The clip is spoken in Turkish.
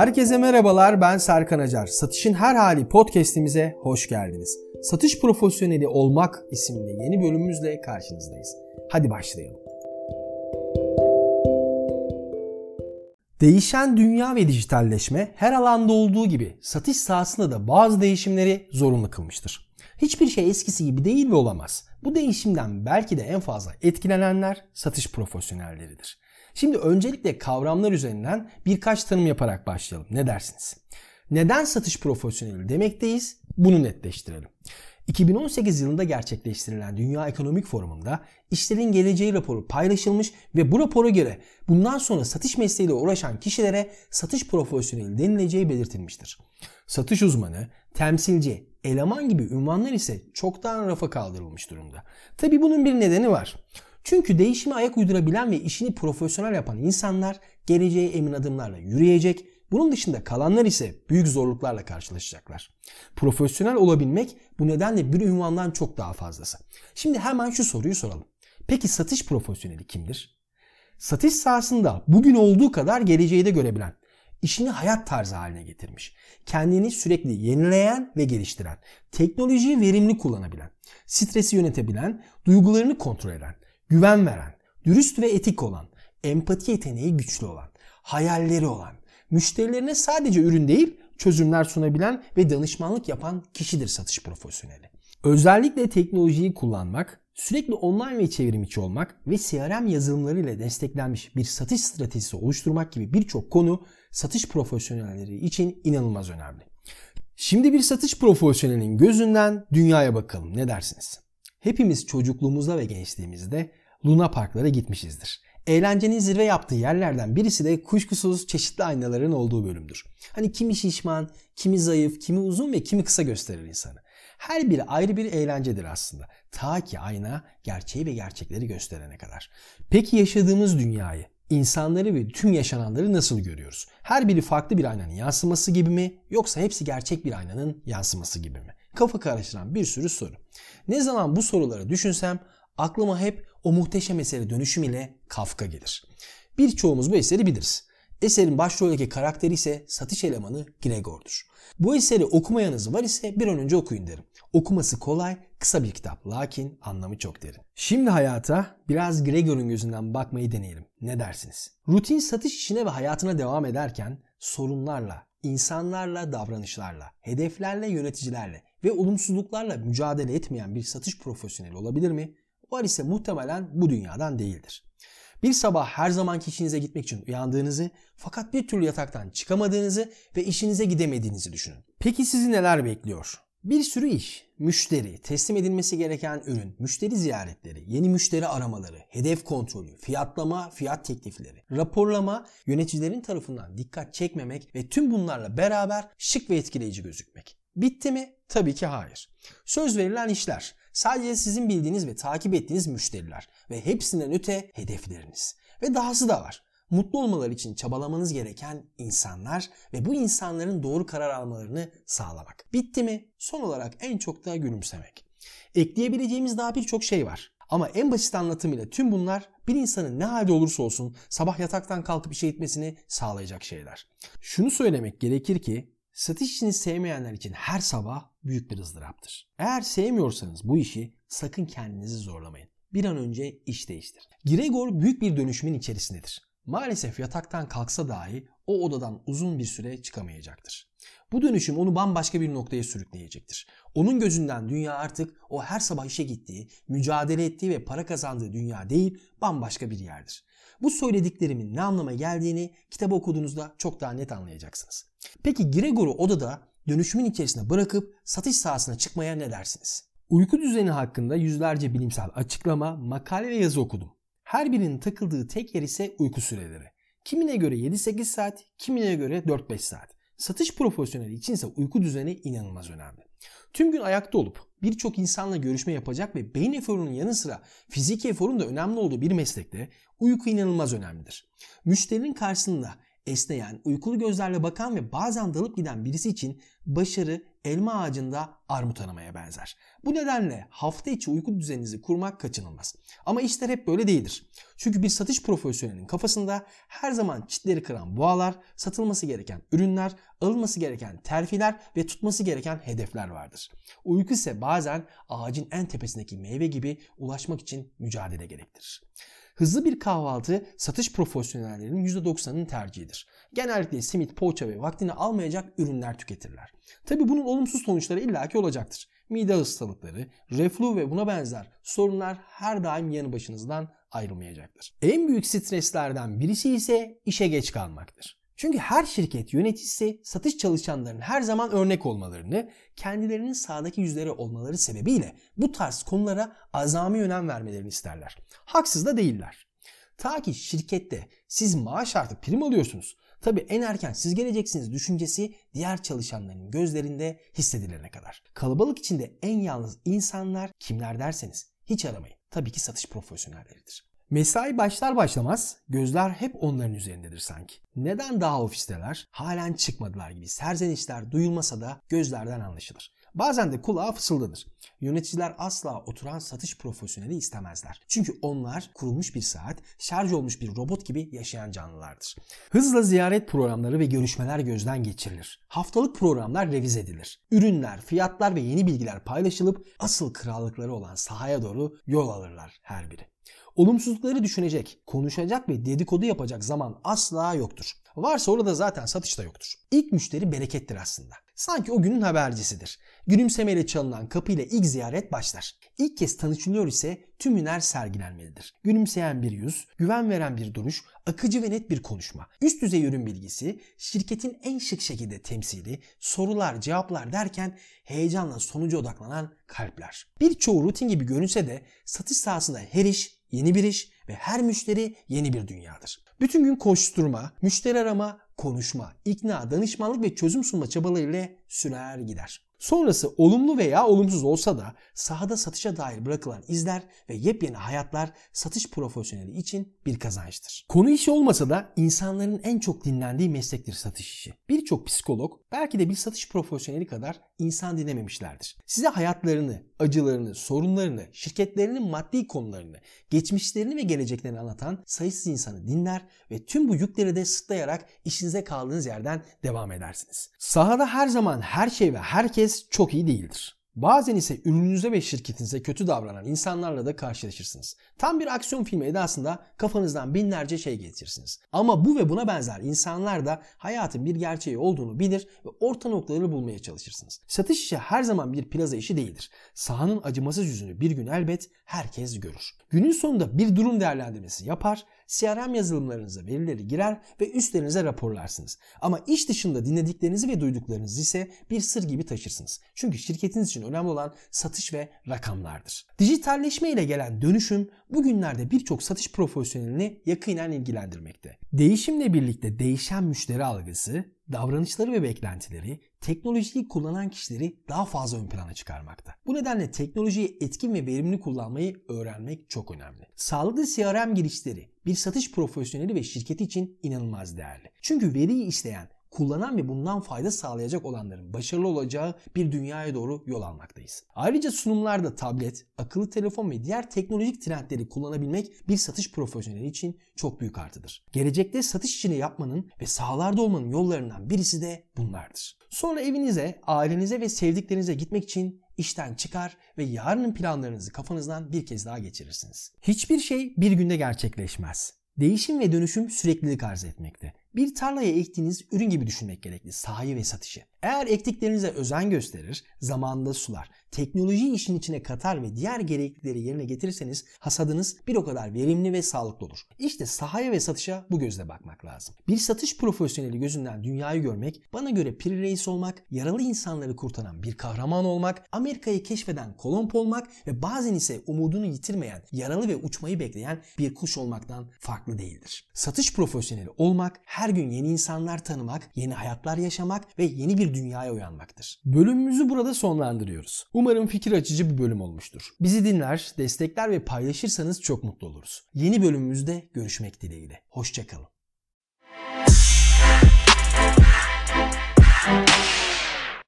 Herkese merhabalar ben Serkan Acar. Satışın Her Hali podcast'imize hoş geldiniz. Satış Profesyoneli Olmak isimli yeni bölümümüzle karşınızdayız. Hadi başlayalım. Değişen dünya ve dijitalleşme her alanda olduğu gibi satış sahasında da bazı değişimleri zorunlu kılmıştır. Hiçbir şey eskisi gibi değil ve olamaz. Bu değişimden belki de en fazla etkilenenler satış profesyonelleridir. Şimdi öncelikle kavramlar üzerinden birkaç tanım yaparak başlayalım. Ne dersiniz? Neden satış profesyoneli demekteyiz? Bunu netleştirelim. 2018 yılında gerçekleştirilen Dünya Ekonomik Forumu'nda işlerin geleceği raporu paylaşılmış ve bu rapora göre bundan sonra satış mesleğiyle uğraşan kişilere satış profesyoneli denileceği belirtilmiştir. Satış uzmanı, temsilci, eleman gibi ünvanlar ise çoktan rafa kaldırılmış durumda. Tabi bunun bir nedeni var. Çünkü değişime ayak uydurabilen ve işini profesyonel yapan insanlar geleceğe emin adımlarla yürüyecek, bunun dışında kalanlar ise büyük zorluklarla karşılaşacaklar. Profesyonel olabilmek bu nedenle bir ünvandan çok daha fazlası. Şimdi hemen şu soruyu soralım. Peki satış profesyoneli kimdir? Satış sahasında bugün olduğu kadar geleceği de görebilen, işini hayat tarzı haline getirmiş, kendini sürekli yenileyen ve geliştiren, teknolojiyi verimli kullanabilen, stresi yönetebilen, duygularını kontrol eden, güven veren, dürüst ve etik olan, empati yeteneği güçlü olan, hayalleri olan, müşterilerine sadece ürün değil çözümler sunabilen ve danışmanlık yapan kişidir satış profesyoneli. Özellikle teknolojiyi kullanmak, sürekli online ve çevrim olmak ve CRM yazılımlarıyla desteklenmiş bir satış stratejisi oluşturmak gibi birçok konu satış profesyonelleri için inanılmaz önemli. Şimdi bir satış profesyonelinin gözünden dünyaya bakalım. Ne dersiniz? Hepimiz çocukluğumuzda ve gençliğimizde Luna Parklara gitmişizdir. Eğlencenin zirve yaptığı yerlerden birisi de kuşkusuz çeşitli aynaların olduğu bölümdür. Hani kimi şişman, kimi zayıf, kimi uzun ve kimi kısa gösterir insanı. Her biri ayrı bir eğlencedir aslında. Ta ki ayna gerçeği ve gerçekleri gösterene kadar. Peki yaşadığımız dünyayı, insanları ve tüm yaşananları nasıl görüyoruz? Her biri farklı bir aynanın yansıması gibi mi yoksa hepsi gerçek bir aynanın yansıması gibi mi? Kafa karıştıran bir sürü soru. Ne zaman bu soruları düşünsem aklıma hep o muhteşem eseri dönüşüm ile Kafka gelir. Birçoğumuz bu eseri biliriz. Eserin başroldeki karakteri ise satış elemanı Gregor'dur. Bu eseri okumayanız var ise bir an önce okuyun derim. Okuması kolay, kısa bir kitap lakin anlamı çok derin. Şimdi hayata biraz Gregor'un gözünden bakmayı deneyelim. Ne dersiniz? Rutin satış işine ve hayatına devam ederken sorunlarla, insanlarla, davranışlarla, hedeflerle, yöneticilerle ve olumsuzluklarla mücadele etmeyen bir satış profesyoneli olabilir mi? Var ise muhtemelen bu dünyadan değildir. Bir sabah her zamanki işinize gitmek için uyandığınızı fakat bir türlü yataktan çıkamadığınızı ve işinize gidemediğinizi düşünün. Peki sizi neler bekliyor? Bir sürü iş, müşteri, teslim edilmesi gereken ürün, müşteri ziyaretleri, yeni müşteri aramaları, hedef kontrolü, fiyatlama, fiyat teklifleri, raporlama, yöneticilerin tarafından dikkat çekmemek ve tüm bunlarla beraber şık ve etkileyici gözükmek. Bitti mi? Tabii ki hayır. Söz verilen işler, Sadece sizin bildiğiniz ve takip ettiğiniz müşteriler ve hepsinden öte hedefleriniz. Ve dahası da var. Mutlu olmaları için çabalamanız gereken insanlar ve bu insanların doğru karar almalarını sağlamak. Bitti mi? Son olarak en çok da gülümsemek. Ekleyebileceğimiz daha birçok şey var. Ama en basit anlatımıyla tüm bunlar bir insanın ne halde olursa olsun sabah yataktan kalkıp işe gitmesini sağlayacak şeyler. Şunu söylemek gerekir ki Satış işini sevmeyenler için her sabah büyük bir ızdıraptır. Eğer sevmiyorsanız bu işi sakın kendinizi zorlamayın. Bir an önce iş değiştir. Gregor büyük bir dönüşümün içerisindedir. Maalesef yataktan kalksa dahi o odadan uzun bir süre çıkamayacaktır. Bu dönüşüm onu bambaşka bir noktaya sürükleyecektir. Onun gözünden dünya artık o her sabah işe gittiği, mücadele ettiği ve para kazandığı dünya değil, bambaşka bir yerdir. Bu söylediklerimin ne anlama geldiğini kitabı okuduğunuzda çok daha net anlayacaksınız. Peki Gregor'u odada dönüşümün içerisine bırakıp satış sahasına çıkmaya ne dersiniz? Uyku düzeni hakkında yüzlerce bilimsel açıklama, makale ve yazı okudum. Her birinin takıldığı tek yer ise uyku süreleri. Kimine göre 7-8 saat, kimine göre 4-5 saat. Satış profesyoneli içinse uyku düzeni inanılmaz önemli. Tüm gün ayakta olup birçok insanla görüşme yapacak ve beyin eforunun yanı sıra fiziki eforun da önemli olduğu bir meslekte uyku inanılmaz önemlidir. Müşterinin karşısında esneyen, uykulu gözlerle bakan ve bazen dalıp giden birisi için başarı elma ağacında armut aramaya benzer. Bu nedenle hafta içi uyku düzeninizi kurmak kaçınılmaz. Ama işler hep böyle değildir. Çünkü bir satış profesyonelinin kafasında her zaman çitleri kıran boğalar, satılması gereken ürünler, alınması gereken terfiler ve tutması gereken hedefler vardır. Uyku ise bazen ağacın en tepesindeki meyve gibi ulaşmak için mücadele gerektirir. Hızlı bir kahvaltı satış profesyonellerinin %90'ının tercihidir. Genellikle simit, poğaça ve vaktini almayacak ürünler tüketirler. Tabi bunun olumsuz sonuçları illaki olacaktır. Mide hastalıkları, reflü ve buna benzer sorunlar her daim yanı başınızdan ayrılmayacaktır. En büyük streslerden birisi ise işe geç kalmaktır. Çünkü her şirket yöneticisi satış çalışanlarının her zaman örnek olmalarını, kendilerinin sağdaki yüzleri olmaları sebebiyle bu tarz konulara azami önem vermelerini isterler. Haksız da değiller. Ta ki şirkette siz maaş artık prim alıyorsunuz. Tabi en erken siz geleceksiniz düşüncesi diğer çalışanların gözlerinde hissedilene kadar. Kalabalık içinde en yalnız insanlar kimler derseniz hiç aramayın. Tabii ki satış profesyonelleridir. Mesai başlar başlamaz gözler hep onların üzerindedir sanki. Neden daha ofisteler? Halen çıkmadılar gibi serzenişler duyulmasa da gözlerden anlaşılır. Bazen de kulağa fısıldanır. Yöneticiler asla oturan satış profesyoneli istemezler. Çünkü onlar kurulmuş bir saat, şarj olmuş bir robot gibi yaşayan canlılardır. Hızla ziyaret programları ve görüşmeler gözden geçirilir. Haftalık programlar revize edilir. Ürünler, fiyatlar ve yeni bilgiler paylaşılıp asıl krallıkları olan sahaya doğru yol alırlar her biri. Olumsuzlukları düşünecek, konuşacak ve dedikodu yapacak zaman asla yoktur. Varsa orada zaten satış da yoktur. İlk müşteri berekettir aslında. Sanki o günün habercisidir. Gülümsemeyle çalınan kapıyla ilk ziyaret başlar. İlk kez tanışılıyor ise tüm hüner sergilenmelidir. Gülümseyen bir yüz, güven veren bir duruş, akıcı ve net bir konuşma, üst düzey ürün bilgisi, şirketin en şık şekilde temsili, sorular, cevaplar derken heyecanla sonuca odaklanan kalpler. Birçoğu rutin gibi görünse de satış sahasında her iş yeni bir iş ve her müşteri yeni bir dünyadır. Bütün gün koşturma, müşteri arama, konuşma, ikna, danışmanlık ve çözüm sunma çabalarıyla sürer gider. Sonrası olumlu veya olumsuz olsa da sahada satışa dair bırakılan izler ve yepyeni hayatlar satış profesyoneli için bir kazançtır. Konu işi olmasa da insanların en çok dinlendiği meslektir satış işi. Birçok psikolog belki de bir satış profesyoneli kadar insan dinlememişlerdir. Size hayatlarını, acılarını, sorunlarını, şirketlerinin maddi konularını, geçmişlerini ve geleceklerini anlatan sayısız insanı dinler ve tüm bu yükleri de sıtlayarak işinize kaldığınız yerden devam edersiniz. Sahada her zaman her şey ve herkes çok iyi değildir. Bazen ise ürününüze ve şirketinize kötü davranan insanlarla da karşılaşırsınız. Tam bir aksiyon filmi edasında kafanızdan binlerce şey geçirirsiniz. Ama bu ve buna benzer insanlar da hayatın bir gerçeği olduğunu bilir ve orta noktaları bulmaya çalışırsınız. Satış işi her zaman bir plaza işi değildir. Sahanın acımasız yüzünü bir gün elbet herkes görür. Günün sonunda bir durum değerlendirmesi yapar, CRM yazılımlarınıza verileri girer ve üstlerinize raporlarsınız. Ama iş dışında dinlediklerinizi ve duyduklarınızı ise bir sır gibi taşırsınız. Çünkü şirketiniz için önemli olan satış ve rakamlardır. Dijitalleşme ile gelen dönüşüm bugünlerde birçok satış profesyonelini yakinen ilgilendirmekte. Değişimle birlikte değişen müşteri algısı, davranışları ve beklentileri teknolojiyi kullanan kişileri daha fazla ön plana çıkarmakta. Bu nedenle teknolojiyi etkin ve verimli kullanmayı öğrenmek çok önemli. Sağlıklı CRM girişleri bir satış profesyoneli ve şirketi için inanılmaz değerli. Çünkü veriyi işleyen kullanan ve bundan fayda sağlayacak olanların başarılı olacağı bir dünyaya doğru yol almaktayız. Ayrıca sunumlarda tablet, akıllı telefon ve diğer teknolojik trendleri kullanabilmek bir satış profesyoneli için çok büyük artıdır. Gelecekte satış işini yapmanın ve sahalarda olmanın yollarından birisi de bunlardır. Sonra evinize, ailenize ve sevdiklerinize gitmek için işten çıkar ve yarının planlarınızı kafanızdan bir kez daha geçirirsiniz. Hiçbir şey bir günde gerçekleşmez. Değişim ve dönüşüm süreklilik arz etmekte. Bir tarlaya ektiğiniz ürün gibi düşünmek gerekli sahayı ve satışı. Eğer ektiklerinize özen gösterir, zamanında sular, teknolojiyi işin içine katar ve diğer gereklilikleri yerine getirirseniz hasadınız bir o kadar verimli ve sağlıklı olur. İşte sahaya ve satışa bu gözle bakmak lazım. Bir satış profesyoneli gözünden dünyayı görmek, bana göre piri reis olmak, yaralı insanları kurtaran bir kahraman olmak, Amerika'yı keşfeden Kolomb olmak ve bazen ise umudunu yitirmeyen, yaralı ve uçmayı bekleyen bir kuş olmaktan farklı değildir. Satış profesyoneli olmak, her gün yeni insanlar tanımak, yeni hayatlar yaşamak ve yeni bir dünyaya uyanmaktır. Bölümümüzü burada sonlandırıyoruz. Umarım fikir açıcı bir bölüm olmuştur. Bizi dinler, destekler ve paylaşırsanız çok mutlu oluruz. Yeni bölümümüzde görüşmek dileğiyle. Hoşçakalın.